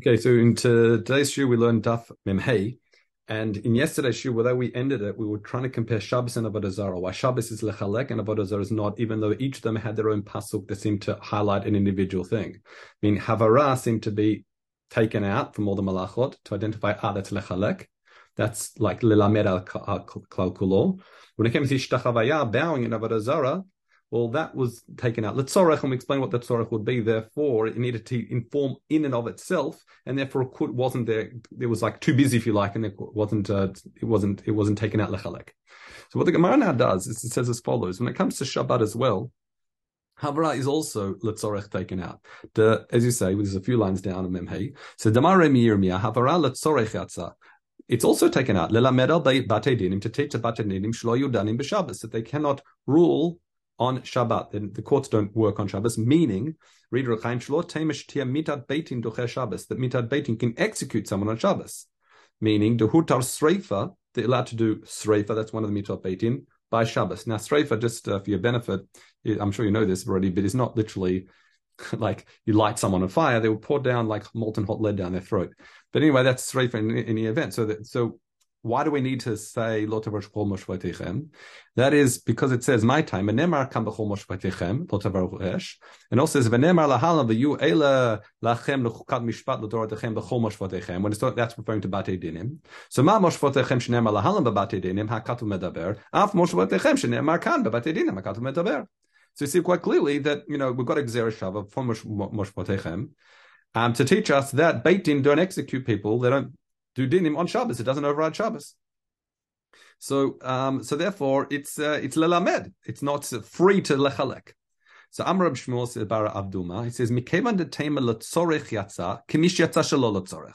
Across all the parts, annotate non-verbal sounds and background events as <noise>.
Okay, so in today's show we learned Daf Memhei, and in yesterday's show, although we ended it, we were trying to compare Shabbos and Avodah Zarah. Why Shabbos is lechalek and Avodah Zarah is not, even though each of them had their own pasuk that seemed to highlight an individual thing. I mean, Havara seemed to be taken out from all the malachot to identify ah that's lechalek. That's like lilamed al klal. When it came to Ishtachavaya, bowing in Avodah Zarah, well, that was taken out. Letzorech, and we explain what that tzorech would be. Therefore, it needed to inform in and of itself, and therefore it could, wasn't there. It was like too busy, if you like, and it wasn't. Uh, it wasn't. It wasn't taken out lechalek. So what the Gemara now does is it says as follows: when it comes to Shabbat as well, Havara is also letzorech taken out. The, as you say, there's a few lines down in Memhei. So Damare Miyirmiyah Havara letzorech yatza. It's also taken out. Lelamed bate dinim to teach the bate dinim shlo yudanim b'Shabbos that they cannot rule on Shabbat. The, the courts don't work on Shabbos, meaning, read Rechaim Shlot Temish Tia Mitat Beitin Ducher Shabbos, that Mitat Beitin can execute someone on Shabbos. Meaning, the Hutar Sreifa, they're allowed to do Sreifa, that's one of the Mitat Beitin, by Shabbos. Now, Sreifa, just uh, for your benefit, I'm sure you know this already, but it's not literally <laughs> like you light someone on fire. They will pour down like molten hot lead down their throat. But anyway, that's Sreifa in, in the event. So that, so why do we need to say lo That is because it says my time. V'nemar kam b'chol moshvatechem lo tavar and also says v'nemar lahalam v'yu ela lachem lechukat mishpat l'doratechem b'chol moshvatechem. When it's that's referring to bate dinim. So ma moshvatechem shenemar lahalam b'bate dinim hakatu medaber. Af moshvatechem shenemar kan b'bate dinim hakatu medaber. So you see quite clearly that you know we've got a shava from moshvatechem. Um, to teach us that Beit Din don't execute people, they don't do dinim on Shabbos. It doesn't override Shabbos. So, um, so therefore, it's uh, it's lelamed. It's not free to lechalek. So Amr Shmuel says Bara Abduma. He says Mikevan de tema letzorech yatza kimish yatza shelo letzorech.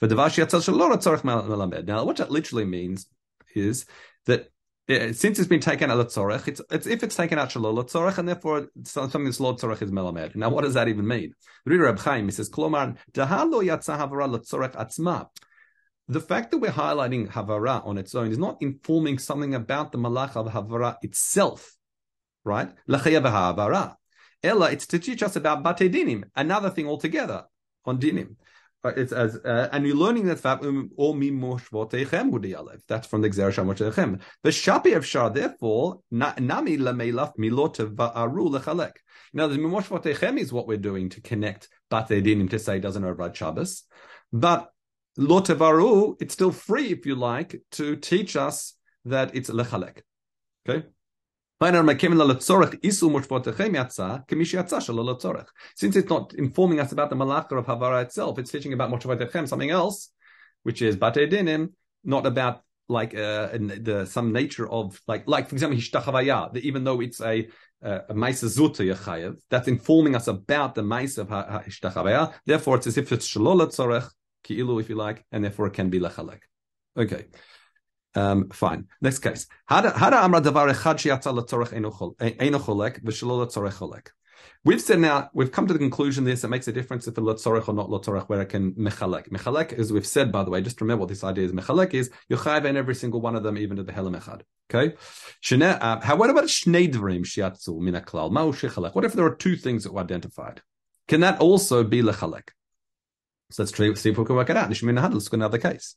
V'devash yatza shelo letzorech melamed. Now, what that literally means is that uh, since it's been taken out letzorech, it's, it's if it's taken out shelo letzorech, and therefore something that's lo letzorech is melamed. Now, what does that even mean? Reader Reb Chaim he says Klomar dahalo yatza havara letzorech atzma the fact that we're highlighting Havara on its own is not informing something about the Malach of Havara itself, right? Havara. Ella, it's to teach us about Bate Dinim, another thing altogether on Dinim. It's as uh, and you're learning that fact um, or mi moshvotechem alev. That's from the Gzer Shamoshechem. The shapi of Shah, therefore, nami lamelaf milot va'aru lechalek. Now, the mimoshvotechem is what we're doing to connect bate dinim to say doesn't override Shabbos, but Lotevaru, it's still free, if you like, to teach us that it's lechalek. Okay? Since it's not informing us about the malacha of Havara itself, it's teaching about Moshvatechem, something else, which is Bate Dinim, not about like uh, the, some nature of like like for example Hishtachavaya, even though it's a a Maisa Zuta Yachayev, that's informing us about the Maisa of Hishtachavaya. Therefore, it's as if it's Shalol Tzorech, ki'ilu, if you like, and therefore it can be lechalek. Okay. Um, fine. Next case. We've said now, we've come to the conclusion this, it makes a difference if it's lotzorech or not lotzorech, where it can mechalek. Mechalek, as we've said, by the way, just remember what this idea is. Mechalek is, you chayiv in every single one of them, even to the helam echad. Okay? Uh, how, what about shnei dvarim shiatzu min klal? Ma'u shechalek? What if there are two things that were identified? Can that also be lechalek? So let's try, see if we can work it out. Nishmei Nahad, let's go another case.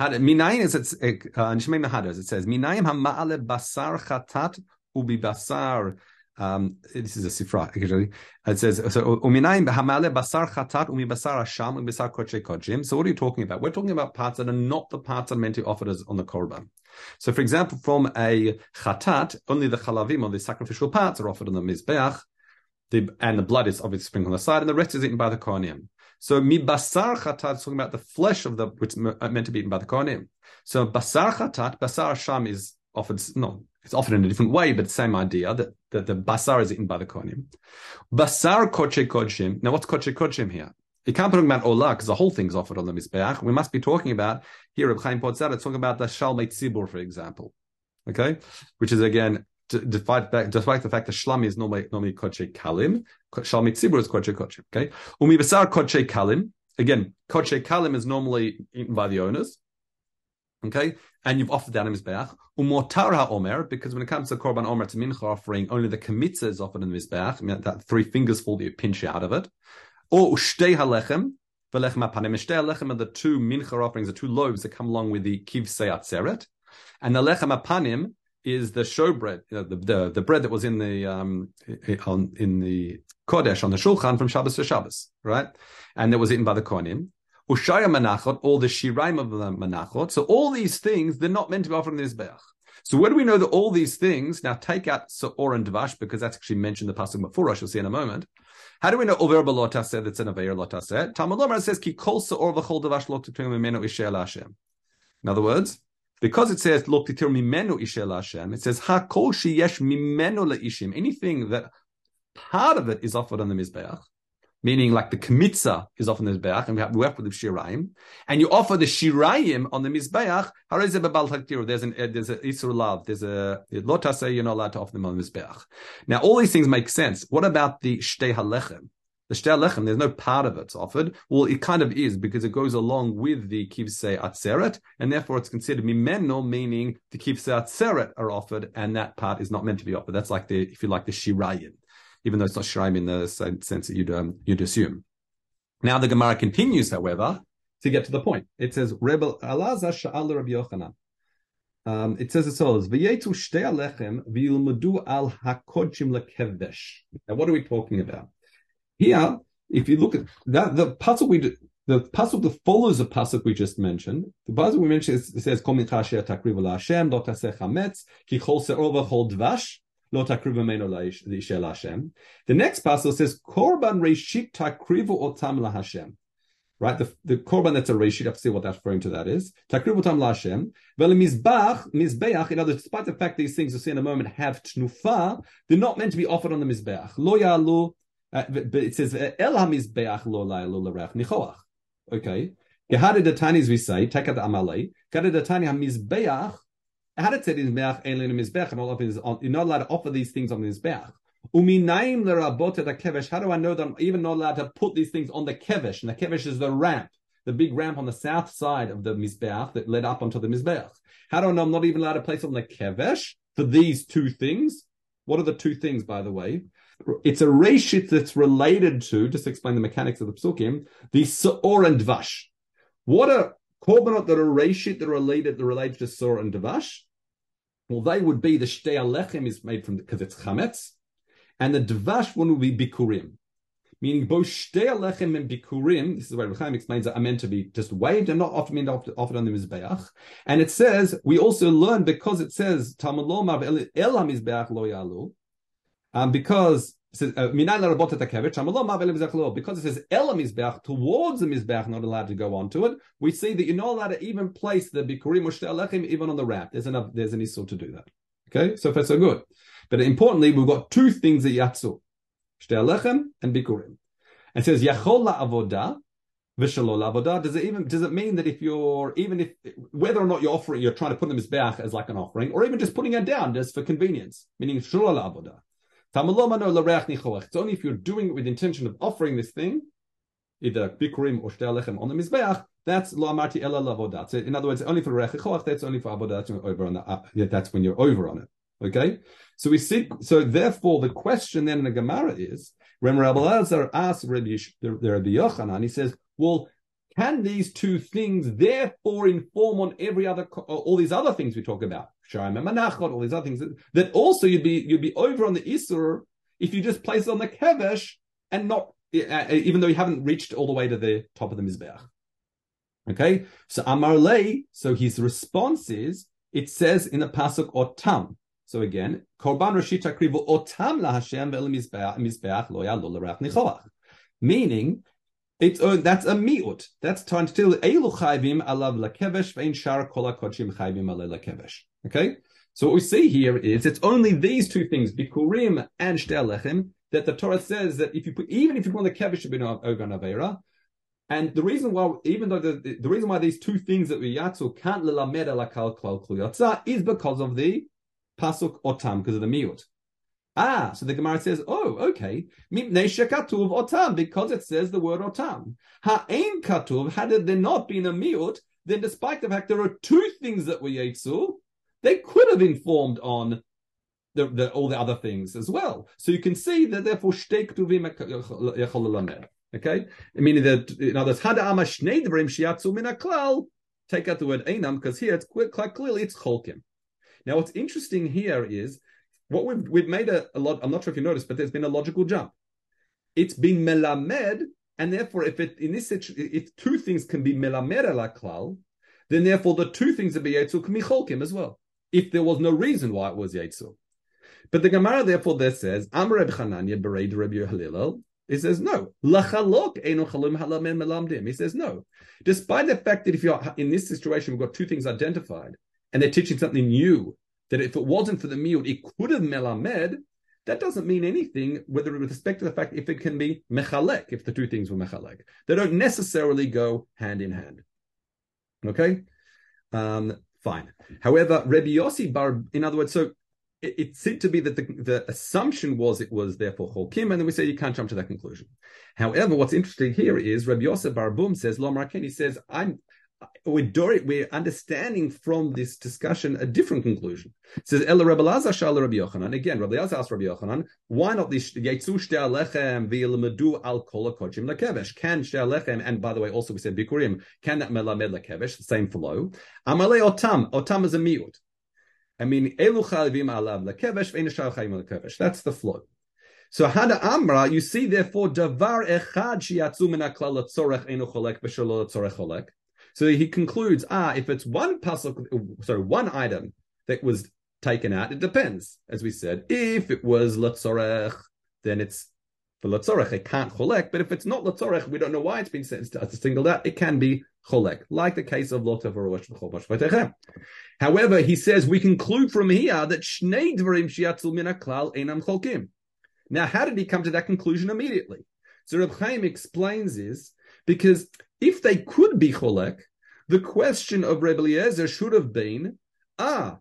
Minayin is it's uh, Nishmei Nahad, it says Minayim hama'ale basar chatat ubi basar. Um, this is a sifra actually. It says so. Uminayim hamale basar chatat umi basar asham umi basar koche kochim. So what are you talking about? We're talking about parts that are not the parts that are meant to be offered as on the korban. So, for example, from a chatat, only the chalavim or the sacrificial parts are offered on the mizbeach, the, and the blood is obviously sprinkled on the side, and the rest is eaten by the kohanim. So mi basar chatat is talking about the flesh of the which is uh, meant to be eaten by the kohanim. So basar chatat, basar sham is offered no, it's offered in a different way, but same idea that, that the basar is eaten by the kohanim. Basar koche kodshim. Now what's koche kodshim here? You can't put about olah because the whole thing's offered on the mizbeach. We must be talking about here. Reb Chaim out it's talking about the shalmei tzibur, for example. Okay, which is again despite, despite the fact that shlami is normally normally koche kalim, shalmi tzibur is koche koche. Okay, umi besar kalim. Again, koche kalim is normally eaten by the owners. Okay, and you've offered that in mizbeach. Umotar ha-omer, because when it comes to korban omer to mincha offering, only the kmitza is offered in the mizbeach. I mean, that three fingers full that you pinch out of it. Or ushtei halechem, Velechem apanim. Lechem are the two mincha offerings, the two loaves that come along with the kivsei atzeret. And the lechem apanim is the showbread, know, the, the, the bread that was in the um on in the kodesh on the shulchan from Shabbos to Shabbos, right? And that was eaten by the kohanim. Ushaya manachot, all the shiraim of the manachot. So all these things they're not meant to be offered in the mizbeach. So where do we know that all these things now take out Sa'or and Dvash because that's actually mentioned in the pasuk before. I shall see in a moment. How do we know over said that's an aver lotaseh? Talmud Lomar says ki kol Sa'or v'chol Dvash lo. In other words, because it says lo titir mimenu ishel Hashem, it says ha kol sheyesh mimenu leishim. Anything that part of it is offered on the mizbeach meaning like the kmitza is offered on the mizbeach, and we have we work with the shirayim, and you offer the shirayim on the mizbeach. There's an there's a isur lav, there's a lotase. You're not allowed to offer them on the mizbeach. Now all these things make sense. What about the shtei halechem? The shtei halechem, there's no part of it's offered. Well, it kind of is because it goes along with the kivsei atzeret, and therefore it's considered mimeno, meaning the kivsei atzeret are offered, and that part is not meant to be offered. That's like the if you like the shirayim even though it's not shraim in the sense that you'd um, you'd assume. Now the Gemara continues, however, to get to the point. It says, Rebel Alazar Sha'al Rabbi Yochanan. Um, it says as follows: "V'yetu shtei alechem v'yilmudu al hakodshim lekevdesh." Now, what are we talking about here? If you look at that, the pasuk we the pasuk that follows the pasuk we just mentioned, the pasuk we mentioned is, it says, "Kol mincha takriv Hashem lo taseh chametz ki chol se'or v'chol dvash." The next passage says, Korban Reshit Takrivu Otam LaHashem. Right? The, the Korban that's a Reshit, I have to see what that's referring to that is. Takrivu Otam LaHashem. Well, Mizbach, Mizbeach, in other despite the fact these things we'll see in a moment have Tnufa, they're not meant to be offered on the Mizbeach. Lo Yalu, uh, but it says, El HaMizbeach Lo La'ilu L'Rech Nichoach. Okay. Gehade Tanis we say, Tekat Amalei, Gehade Datani HaMizbeach, how did say mizbeach elin mizbeach and all of his you're not allowed to offer these things on the mizbeach. Uminaim lerabot the kevesh. How do I know that I'm even not allowed to put these things on the kevesh? And the kevesh is the ramp, the big ramp on the south side of the mizbeach that led up onto the mizbeach. How do I know I'm not even allowed to place on the kevesh for these two things? What are the two things, by the way? It's a reshit that's related to, just to explain the mechanics of the psukim, the seor and dvash. What are Korbanot that are reshit that are related, that are related to Sor and Davash, well, they would be the Shtei Alechem is made from, because it's Chametz, and the Davash one will be Bikurim. Meaning both Shtei Alechem and Bikurim, this is where Rechaim explains that are meant to be just waved and not often offered on the Mizbeach. And it says, we also learn because it says, Talmud Lomar El Lo Yalu, um, because says uh, because it says mizbeach towards the mizbeach, not allowed to go on to it. We see that you're not allowed to even place the bikurim or even on the ramp. There's enough. There's an issue to do that. Okay, so far so good. But importantly, we've got two things that yatsu, shte'alechem and bikurim. And it says yachol avoda v'shalol avoda. Does it even does it mean that if you're even if whether or not you're offering, you're trying to put them as beach as like an offering, or even just putting it down just for convenience, meaning shalol avoda. It's only if you're doing it with the intention of offering this thing, either bikurim or shtelechem on the mizbeach. That's lo amarti ela lavodat. So in other words, only for rechichoach. That's only for avodat. Over on that. Uh, that's when you're over on it. Okay. So we see. So therefore, the question then in the Gemara is when Rabbi Lazar asks Rabbi Yochanan, he says, "Well, can these two things therefore inform on every other, all these other things we talk about? Sharim and Manachot, all these other things that, that, also you'd be, you'd be over on the Isur if you just place it on the Kevesh and not, uh, even though you haven't reached all the way to the top of the Mizbeach. Okay. So Amar Lei, so his response is, it says in the Pasuk Otam. So again, Korban Rashita Krivu Otam La Hashem Ve'el Mizbeach Lo Yalul. Meaning, it's uh, that's a miut. That's to until elu chayvim alav lakevesh vein shar kol hakochim chayvim ale lakevesh. Okay, so what we see here is it's only these two things, bikurim and shtelechim, that the Torah says that if you put even if you on the kevesh bin ogan avera, and the reason why, even though the, the reason why these two things that we yatsu can't lelamed alakal klal kliyotza is because of the pasuk otam because of the miut. Ah, so the Gemara says, oh, okay. katuv otam, because it says the word otam. Ha'ein katuv, had there not been a miut, then despite the fact there are two things that were yetsu, they could have informed on the, the, all the other things as well. So you can see that therefore shtei ktuvim Okay, meaning that in other words, hada ama shnei dvarim shiatzu min klal. Take out the word einam because here it's quite clearly it's cholkim. Now, what's interesting here is what we've we've made a, a lot. I'm not sure if you noticed, but there's been a logical jump. It's been melamed, and therefore, if it in this if two things can be melamed klal, then therefore the two things that be yetzu can be cholkim as well. If there was no reason why it was yetzu. But the Gemara therefore there says, Amar Reb Chananya bereid Reb Hillel. He says no. Lachalok eno chalim halamen melamdim. He says no. Despite the fact that if you're in this situation, we've got two things identified, and they're teaching something new, that if it wasn't for the miut, it could have melamed. That doesn't mean anything whether with respect to the fact if it can be mechalek, if the two things were mechalek. They don't necessarily go hand in hand. Okay? Um, fine. However, Rebbe Yossi Bar, in other words, so it, it, seemed to be that the, the assumption was it was therefore Cholkim, and then we say you can't jump to that conclusion. However, what's interesting here is Rebbe Yosef Barbum says, Lomar He says, I'm we're, we're understanding from this discussion a different conclusion. It says Ella Rabbi Lazar Shal Rabbi Yochanan. Again, Rabbi Lazar asked Rabbi Yochanan, why not this Yetzu Shte Alechem v'Yilmedu Al Kol Kochim Lekevesh? Can Shte Alechem, and by the way, also we said Bikurim, can that melamed Lekevesh? The same flow. Amale Otam. Otam is a miut. I mean, Elu Chalivim Alav Lekevesh v'Einashal Chayim Lekevesh. That's the flow. So Hada Amra, you see therefore Davar Echad Shiatzu Min HaKlal Tzorech Einu Cholek B'Shalol Tzorech Cholek. So he concludes, ah, if it's one pasuk, sorry, one item that was taken out, it depends. As we said, if it was latzorech, then it's for latzorech. It can't cholek. But if it's not latzorech, we don't know why it's been singled out. It can be cholek, like the case of or However, he says we conclude from here that shnei dvarim shiatzu min klal enam cholkim. Now, how did he come to that conclusion immediately? So Reb Chaim explains is because if they could be cholek, the question of Rebbe Eliezer should have been, ah,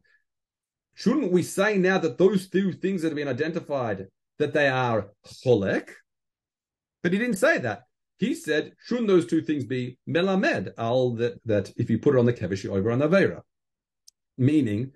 shouldn't we say now that those two things that have been identified that they are cholek? But he didn't say that. He said, shouldn't those two things be melamed? Al that, that if you put it on the kevish, you over on avera. Meaning,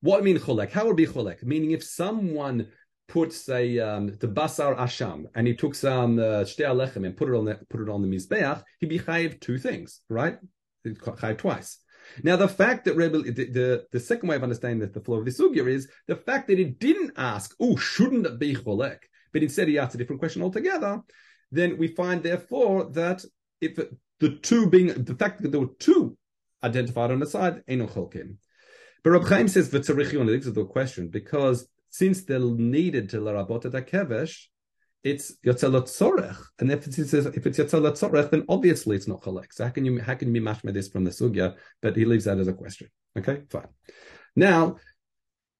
what mean cholek? How would be cholek? Meaning, if someone puts a um, the basar asham and he took some uh, lechem and put it on the put it on the mizbeach, he behaved two things, right? He Chayiv twice. Now, the fact that Rebbe, the, the, the, second way of understanding that the flow of the sugya is the fact that he didn't ask, oh, shouldn't it be cholek? But instead he asked a different question altogether. Then we find, therefore, that if the two being, the fact that there were two identified on the side, ain't no. But Rab Chaim says, v'tzarichion, this is the question, because since they're needed to larabot at kevesh, it's yotzelot tzorech, and if it's if it's yotzelot then obviously it's not cholek. So how can you how can you be mashma this from the sugya? But he leaves that as a question. Okay, fine. Now,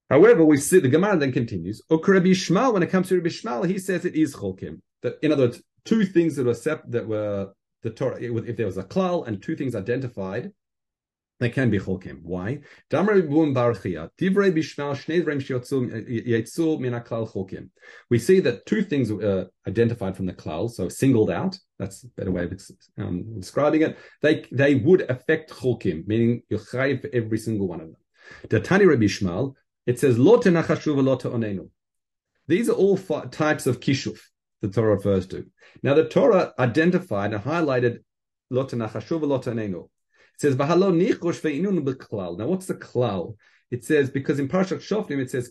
however, we see the Gemara then continues. Rabbi Shmuel, when it comes to Rabbi Shmuel, he says it is cholkim. That in other words, two things that were sep- that were the Torah. If there was a klal and two things identified, they can be cholkim. Why? We see that two things are identified from the klal, so singled out. That's a better way of um, describing it. They they would affect cholkim, meaning you're for every single one of them. The Tani Rabbi Shmuel, it says lo tenachashuv lo onenu. These are all types of kishuf the Torah refers to. Now the Torah identified and highlighted lo tenachashuv lo onenu. It says, Now, what's the klal? It says, because in Parshat Shoftim, it says,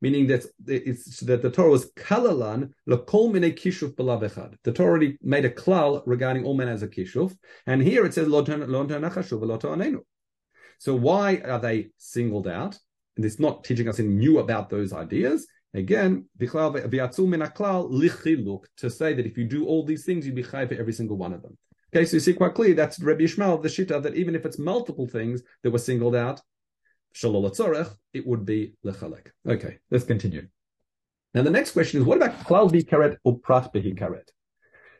meaning that it's that the Torah was kalalan lekol mine kishuf belavechad. The Torah already made a klal regarding all men as a kishuf, and here it says lo So why are they singled out? And it's not teaching us anything new about those ideas. Again, to say that if you do all these things, you be chai for every single one of them. Okay, so you see quite clearly that's Rabbi Yishmael, the Shita, that even if it's multiple things that were singled out, Shalol Tzorech, it would be Lechalek. Okay, let's continue. Now the next question is, what about Klal Bi Karet or Prat Behi Karet?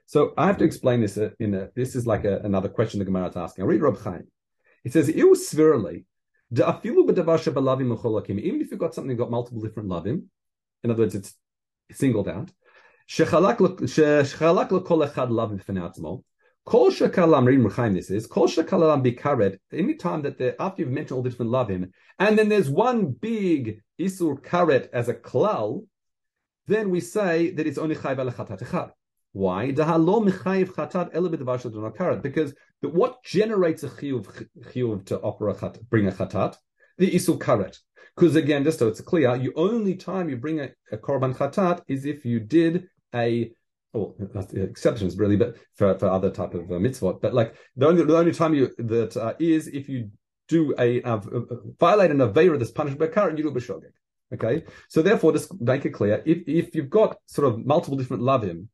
So I have to explain this uh, in a, this is like a, another question the Gemara is asking. I read Rab Chaim. It says, "Iu svirally, even if you've got something that got multiple different lavim, in other words, it's singled out. Kol shekalam reading this is kol shekalam bikaret. Any time that the after you've mentioned all the different lavim, and then there's one big isur karet as a klal, then we say that it's only chayv al chatat echad. Why? Because the, what generates a chiyuv, chiyuv to offer a chat, bring a chatat? The isul karet. Because again, just so it's clear, you only time you bring a, a korban chatat is if you did a well, exceptions really, but for, for other type of uh, mitzvot. But like the only the only time you that uh, is if you do a, a violate an avera that's punished by current, you do b'shogeg. Okay, so therefore, just make it clear: if if you've got sort of multiple different lavim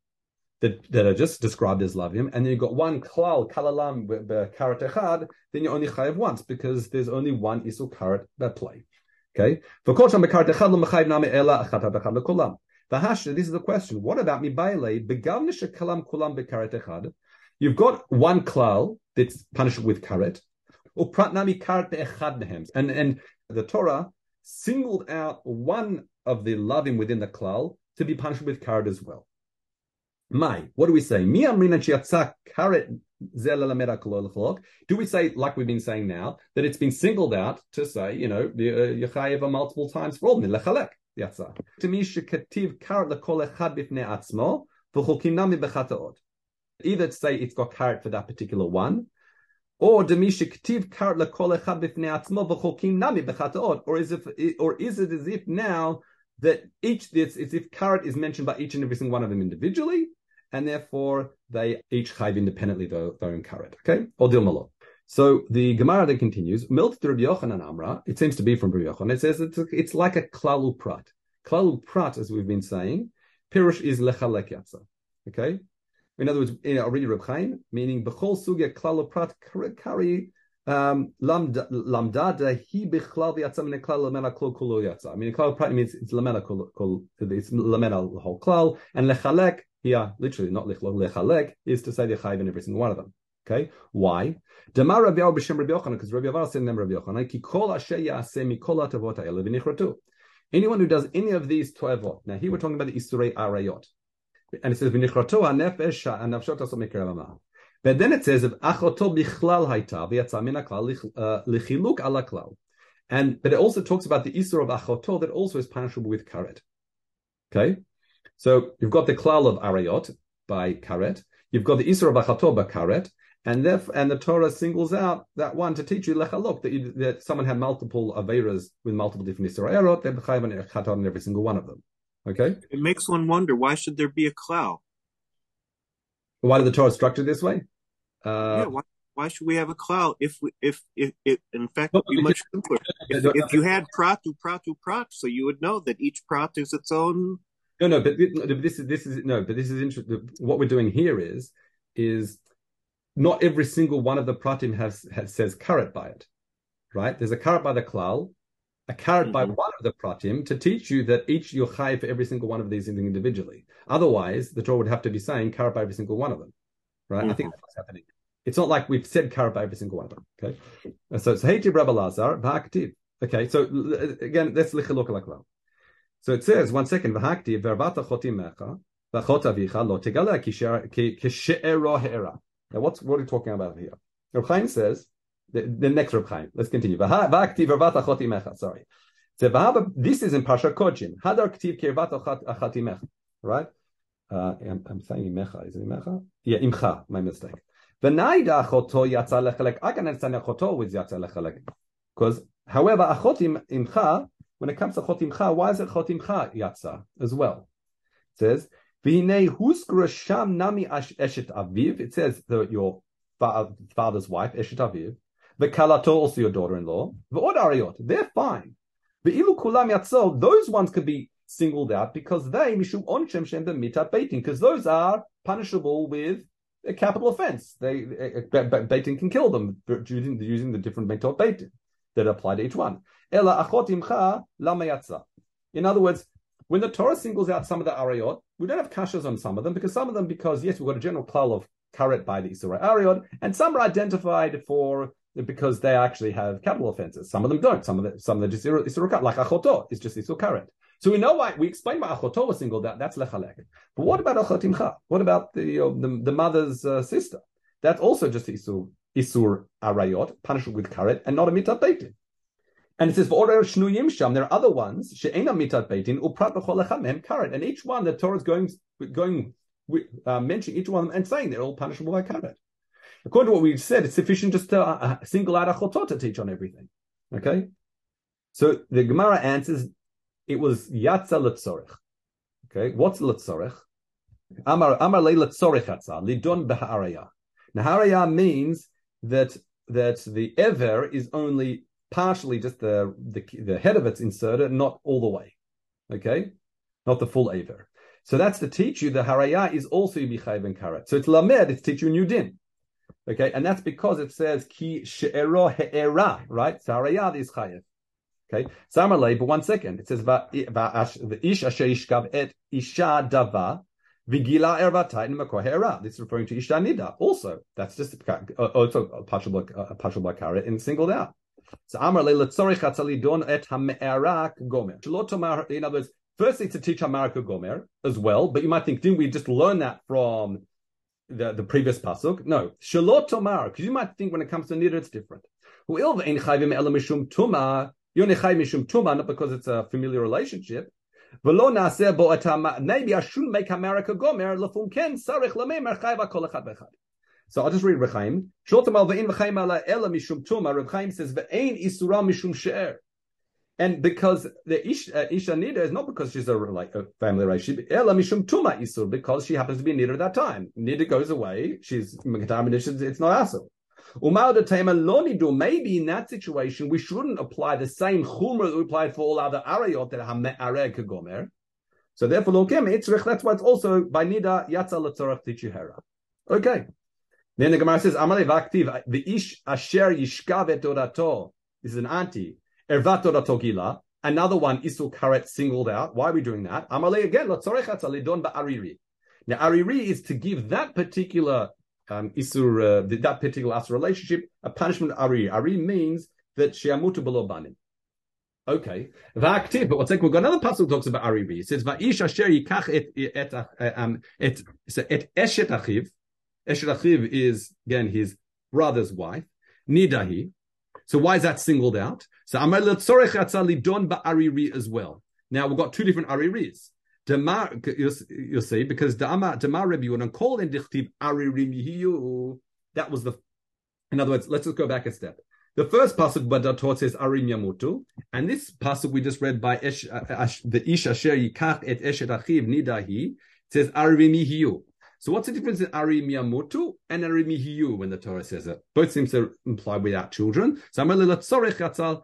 that, that are just described as lavim, and then you've got one klal kalalam karat echad, then you only chayev once because there's only one isul karat that play. Okay, for kocham bekarat echad lo name ela achat echad hash. This is the question. What about mi baile begavne shekalam kulam bekarat echad? You've got one klal that's punished with karet, or pratnami karat echad nehem, and and the Torah singled out one of the lavim within the klal to be punished with karet as well. My, what do we say? Mi amrina karet do we say, like we've been saying now, that it's been singled out to say, you know, Yechayev uh, multiple times for all lechalek To me, shekativ karet lekol echad bifnei atzmo v'chokim nami. Either say it's got karet for that particular one, or demishiktiv karet lekol echad atzmo v'chokim nami bechataot, or is it, or is it as if now that each this is if karet is mentioned by each and every single one of them individually, and therefore they each chayv independently their, own karet. Okay, or dilmalo. So the Gemara then continues. Milt Rabbi Yochanan Amra. It seems to be from Rabbi Yochanan. It says it's, it's like a klalu prat. Klalu prat, as we've been saying, pirush is lechalek yatsa. Okay. In other words, in already Reb Chaim, meaning bechol sugya klalu prat kari um, lamdada he bichlal yatsa min klal lamena kol kulo yatsa. I mean, klal prat means it's lamena kol it's lamena the whole klal and lechalek here, literally not lechalek, is to say the chayv in every single one of them. Okay, why? Demar Rabbi Yavar b'shem Rabbi Yochanan, because Rabbi Yavar said in Rabbi Yochanan, ki kol asher yaseh mikol atavot ha'ele v'nichratu. Anyone who does any of these toevot. Now here we're talking about the isurei arayot, and it says v'nichratu ha'nefesh ha'nafshot aso mikra But then it says of achoto bichlal hayta v'yatza min haklal uh, lichiluk ala klal. And but it also talks about the isur of achoto that also is punishable with karet. Okay, so you've got the klal of arayot by karet. You've got the isra bachato by karet. And therefore, and the Torah singles out that one to teach you lechalok that, you, that someone had multiple averas with multiple different isra they're chayav and chaton in every single one of them. Okay. It makes one wonder why should there be a klal? Why did the Torah structure this way? Uh, yeah, why, why should we have a klal if we, if if, if in fact it'd be much simpler if, if you had pratu pratu prat so you would know that each prat is its own no, no, but this is this is no, but this is interesting. What we're doing here is is not every single one of the pratim has, has says karet by it, right? There's a karet by the klal, a karet mm-hmm. by one of the pratim to teach you that each you're chai for every single one of these individually. Otherwise, the Torah would have to be saying karet by every single one of them, right? Mm-hmm. I think mm-hmm. that's what's happening. It's not like we've said karet by every single one of them. Okay, so so hey Rabbi Lazar ba'aktiv. Okay, so again, let's lichilok like so it says, one second, v'hakti verbata chotimecha v'chot avicha lo tegala kishe'ero he'era. Now what's, what are we talking about here? Reb Chaim says, the, the next Reb Chaim, let's continue. Sorry. This is in Pasha Kodshim. Hadar ktiv kirvat right? Uh, I'm, I'm saying imecha. Is it imecha? Yeah, imcha. My mistake. V'naida achoto yatsa lechalek. I can understand achoto with. Because, however, achotim imcha when it comes to chotimcha, why is it chotimcha yatsa as well? It says, It says your father's wife, eshet aviv. V'kalato, also your daughter-in-law. V'od ariot, they're fine. V'ilu kulam yatso, those ones could be singled out because they, mishum onchem shem b'mitat beitin, because those are punishable with a capital offense. They, beitin can kill them using, using the different mitot beitin that apply to each one. In other words, when the Torah singles out some of the arayot, we don't have kashas on some of them because some of them, because yes, we've got a general klal of karet by the Isra arayot, and some are identified for because they actually have capital offenses. Some of them don't. Some of the some of the just Isra like achoto is just Isra karet. So we know why we explain why achoto was singled out. That's lechalek. But what about achotimcha? What about the you know, the, the, mother's uh, sister? That's also just Isur Isur arayot, punishable with karet, and not a mitat beitin. And it says for order shnuyim sham, there are other ones she'ena mitat beitin uprat b'cholechamem karet, and each one the Torah is going going uh, mentioning each one of them and saying they're all punishable by karet. According to what we've said, it's sufficient just to uh, single out a chotot to teach on everything. Okay, so the Gemara answers it was yatza letzorech. Okay, what's letzorech? Amar Amar le letzorech yatza lidon beharaya. Now means that that the ever is only partially just the, the, the head of it's inserted, not all the way. Okay? Not the full aver. So that's to teach you the haraya is also yibichayv and karet. So it's lamed, it's teach you new din. Okay, and that's because it says ki she'ero he'era, right? So haraya is chayev. Okay, samarle, but one second, it says the ish asher ishkav et isha dava vigila ervatai makor. This is referring to isha nida. Also, that's just also a partial a partial karet and singled out. So Amar atzalidon et hame'arak gomer. In other words, firstly to teach hamarak gomer as well, but you might think, didn't we just learn that from the, the previous pasuk? No. Shalot tomar, because you might think when it comes to nidr, it's different. You're mishum tuma, not because it's a familiar relationship. Maybe I shouldn't make America gomer lefum ken sarich lamemer chayva kol echad. So I'll just read Rechaim. Shlotam ve'in v'chaim ala ela mishum tuma. Rechaim says ve'ein isura mishum she'er. And because the Ish, uh, Isha Nida is not because she's a like a family relationship, Ela Mishum Tuma Isur, because she happens to be Nida at that time. Nida goes away, she's it's not Asur. Maybe in that situation we shouldn't apply the same chumrah that we applied for all other arayot that have areg gomer. So therefore, that's why it's also by nida yatza letzorach tichuhera. Okay. Then the Gemara says, Amale Vaktiv, the Ish Asher Yishkavet Torato. This is an anti. Ervat Torato Gila. Another one, Isul Karet singled out. Why are we doing that? Amale again, Lotzorechatza Lidon Ba'ariri. Now, Ariri is to give that particular um, Isur, uh, that particular Asur relationship a punishment Ariri. Ariri means that Shiamutu below Banim. Okay. Va'aktiv, but what's like, we've got another passage talks about Ariri. It says, Va'ish Asher Yikach et, et, um, et, et Eshet Achiv, Eshet is again his brother's wife. Nidahi. So why is that singled out? So Amar Letzorech Don Ba'ariri as well. Now we've got two different Ariris. Damar, you'll, see, because Damar Rebbe and call in Dichtiv Aririm That was the. In other words, let's just go back a step. The first pasuk Badatot says Arim Yamutu, and this pasuk we just read by Esh, uh, Ash, the Ish Asher Yikach et Eshet Achiv Nidahi says Arim Yihiyu. So what's the difference in Ari Miyamotu and Ari Mihiyu when the Torah says it? Both seems to imply without children. So lidon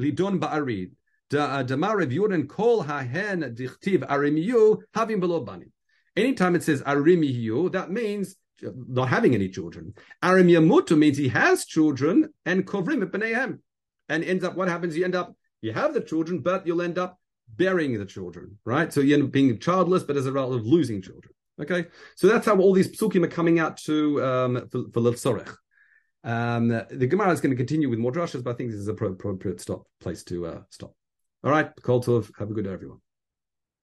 lidon ba'ari. Uh, Damar Rev Yudin kol hahen dichtiv arimiyu having below bani. Anytime it says arimiyu, that means not having any children. Arimiyamutu means he has children and kovrim b'neihem. And ends up, what happens? You end up, you have the children, but you'll end up burying the children, right? So you end up being childless, but as a result of losing children. Okay, so that's how all these psukim are coming out to um, for, for. Um, the Gemara is going to continue with more drashas, but I think this is a appropriate stop place to uh, stop. All right, Kol Tov, have a good day, everyone.